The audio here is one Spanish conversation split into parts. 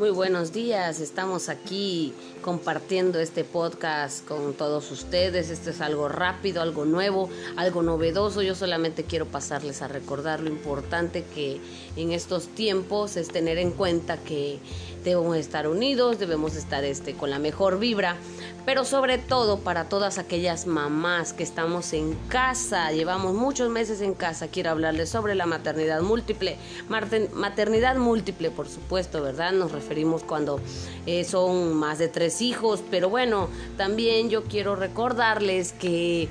Muy buenos días, estamos aquí compartiendo este podcast con todos ustedes. Esto es algo rápido, algo nuevo, algo novedoso. Yo solamente quiero pasarles a recordar lo importante que en estos tiempos es tener en cuenta que debemos estar unidos, debemos estar este, con la mejor vibra, pero sobre todo para todas aquellas mamás que estamos en casa, llevamos muchos meses en casa, quiero hablarles sobre la maternidad múltiple, maternidad múltiple por supuesto, ¿verdad? Nos referimos cuando eh, son más de tres hijos, pero bueno, también yo quiero recordarles que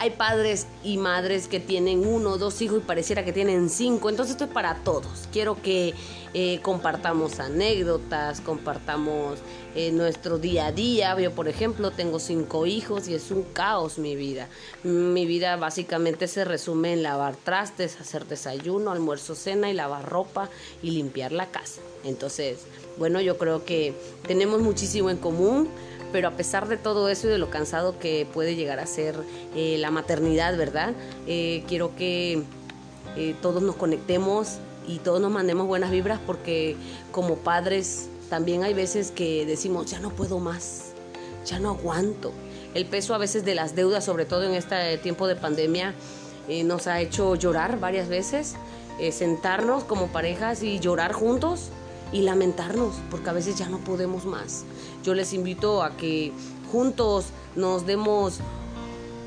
hay padres y madres que tienen uno o dos hijos y pareciera que tienen cinco. Entonces esto es para todos. Quiero que eh, compartamos anécdotas, compartamos eh, nuestro día a día. Yo, por ejemplo, tengo cinco hijos y es un caos mi vida. Mi vida básicamente se resume en lavar trastes, hacer desayuno, almuerzo, cena y lavar ropa y limpiar la casa. Entonces, bueno, yo creo que tenemos muchísimo en común pero a pesar de todo eso y de lo cansado que puede llegar a ser eh, la maternidad, ¿verdad? Eh, quiero que eh, todos nos conectemos y todos nos mandemos buenas vibras porque como padres también hay veces que decimos, ya no puedo más, ya no aguanto. El peso a veces de las deudas, sobre todo en este tiempo de pandemia, nos ha hecho llorar varias veces, sentarnos como parejas y llorar juntos y lamentarnos, porque a veces ya no podemos más. Yo les invito a que juntos nos demos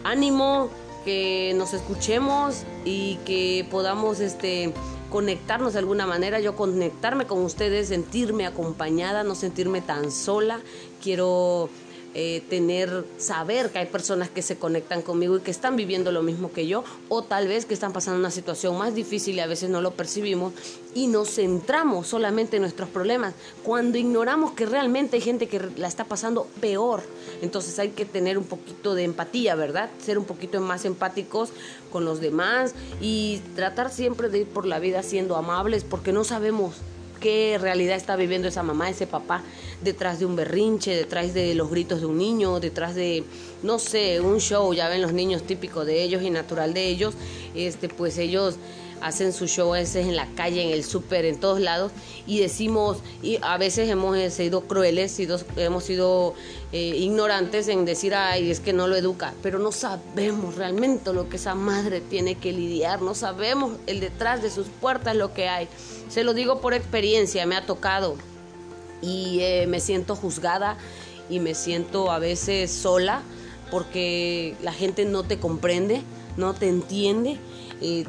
ánimo, que nos escuchemos y que podamos este conectarnos de alguna manera, yo conectarme con ustedes, sentirme acompañada, no sentirme tan sola. Quiero eh, tener, saber que hay personas que se conectan conmigo y que están viviendo lo mismo que yo, o tal vez que están pasando una situación más difícil y a veces no lo percibimos y nos centramos solamente en nuestros problemas, cuando ignoramos que realmente hay gente que la está pasando peor. Entonces hay que tener un poquito de empatía, ¿verdad? Ser un poquito más empáticos con los demás y tratar siempre de ir por la vida siendo amables porque no sabemos qué realidad está viviendo esa mamá, ese papá, detrás de un berrinche, detrás de los gritos de un niño, detrás de, no sé, un show, ya ven los niños típicos de ellos y natural de ellos, este, pues ellos hacen su show a veces en la calle, en el súper, en todos lados, y decimos, y a veces hemos sido crueles, hemos sido eh, ignorantes en decir, ay, es que no lo educa, pero no sabemos realmente lo que esa madre tiene que lidiar, no sabemos el detrás de sus puertas lo que hay. Se lo digo por experiencia, me ha tocado y eh, me siento juzgada y me siento a veces sola porque la gente no te comprende, no te entiende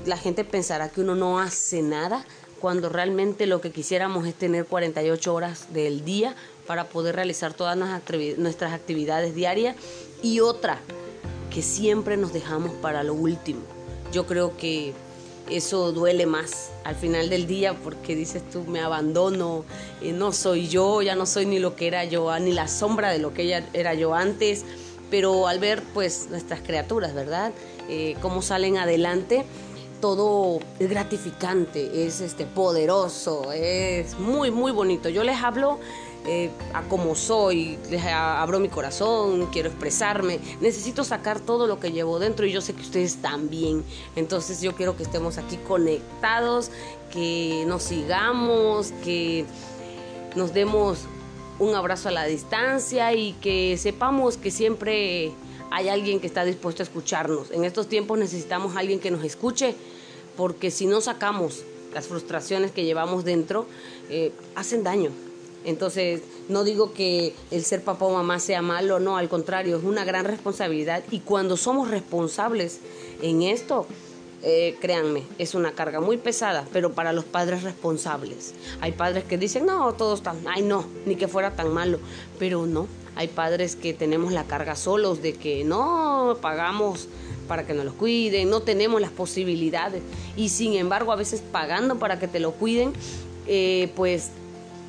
la gente pensará que uno no hace nada cuando realmente lo que quisiéramos es tener 48 horas del día para poder realizar todas nuestras actividades diarias y otra, que siempre nos dejamos para lo último. Yo creo que eso duele más al final del día porque dices tú me abandono, eh, no soy yo, ya no soy ni lo que era yo, ni la sombra de lo que era yo antes, pero al ver pues nuestras criaturas, ¿verdad? Eh, cómo salen adelante, todo es gratificante, es este, poderoso, es muy, muy bonito. Yo les hablo eh, a como soy, les abro mi corazón, quiero expresarme, necesito sacar todo lo que llevo dentro y yo sé que ustedes también. Entonces yo quiero que estemos aquí conectados, que nos sigamos, que nos demos un abrazo a la distancia y que sepamos que siempre hay alguien que está dispuesto a escucharnos. En estos tiempos necesitamos alguien que nos escuche, porque si no sacamos las frustraciones que llevamos dentro, eh, hacen daño. Entonces, no digo que el ser papá o mamá sea malo, no, al contrario, es una gran responsabilidad y cuando somos responsables en esto, eh, créanme, es una carga muy pesada, pero para los padres responsables. Hay padres que dicen, no, todo está, ay no, ni que fuera tan malo, pero no, hay padres que tenemos la carga solos de que no pagamos para que nos los cuiden, no tenemos las posibilidades y sin embargo a veces pagando para que te lo cuiden, eh, pues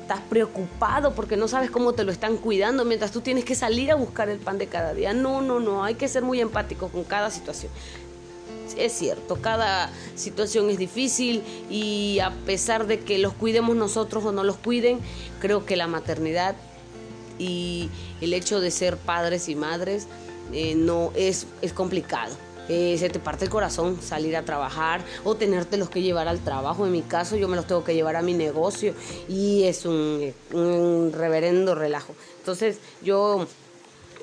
estás preocupado porque no sabes cómo te lo están cuidando mientras tú tienes que salir a buscar el pan de cada día. No, no, no, hay que ser muy empático con cada situación. Es cierto, cada situación es difícil y a pesar de que los cuidemos nosotros o no los cuiden, creo que la maternidad y el hecho de ser padres y madres eh, no es, es complicado. eh, se te parte el corazón salir a trabajar o tenértelos que llevar al trabajo. En mi caso, yo me los tengo que llevar a mi negocio y es un, reverendo relajo. Entonces, yo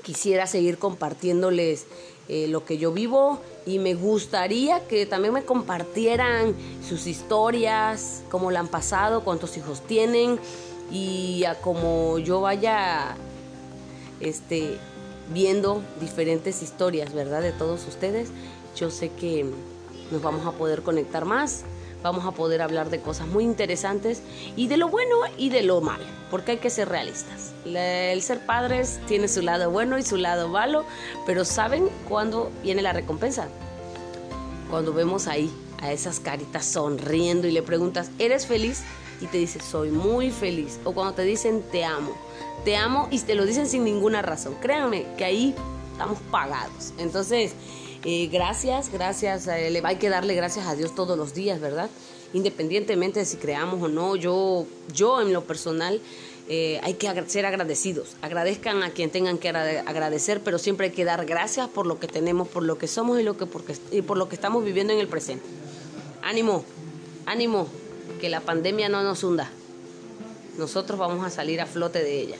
quisiera seguir compartiéndoles eh, lo que yo vivo y me gustaría que también me compartieran sus historias, cómo la han pasado, cuántos hijos tienen y a cómo yo vaya este, viendo diferentes historias, ¿verdad? De todos ustedes. Yo sé que nos vamos a poder conectar más, vamos a poder hablar de cosas muy interesantes y de lo bueno y de lo malo, porque hay que ser realistas. El ser padres tiene su lado bueno y su lado malo, pero ¿saben cuándo viene la recompensa? Cuando vemos ahí a esas caritas sonriendo y le preguntas, ¿eres feliz? Y te dice, soy muy feliz. O cuando te dicen, te amo. Te amo y te lo dicen sin ninguna razón. Créanme que ahí estamos pagados. Entonces, eh, gracias, gracias. Eh, hay que darle gracias a Dios todos los días, ¿verdad? Independientemente de si creamos o no, yo, yo en lo personal eh, hay que ser agradecidos. Agradezcan a quien tengan que agradecer, pero siempre hay que dar gracias por lo que tenemos, por lo que somos y, lo que, y por lo que estamos viviendo en el presente. Ánimo, ánimo, que la pandemia no nos hunda. Nosotros vamos a salir a flote de ella.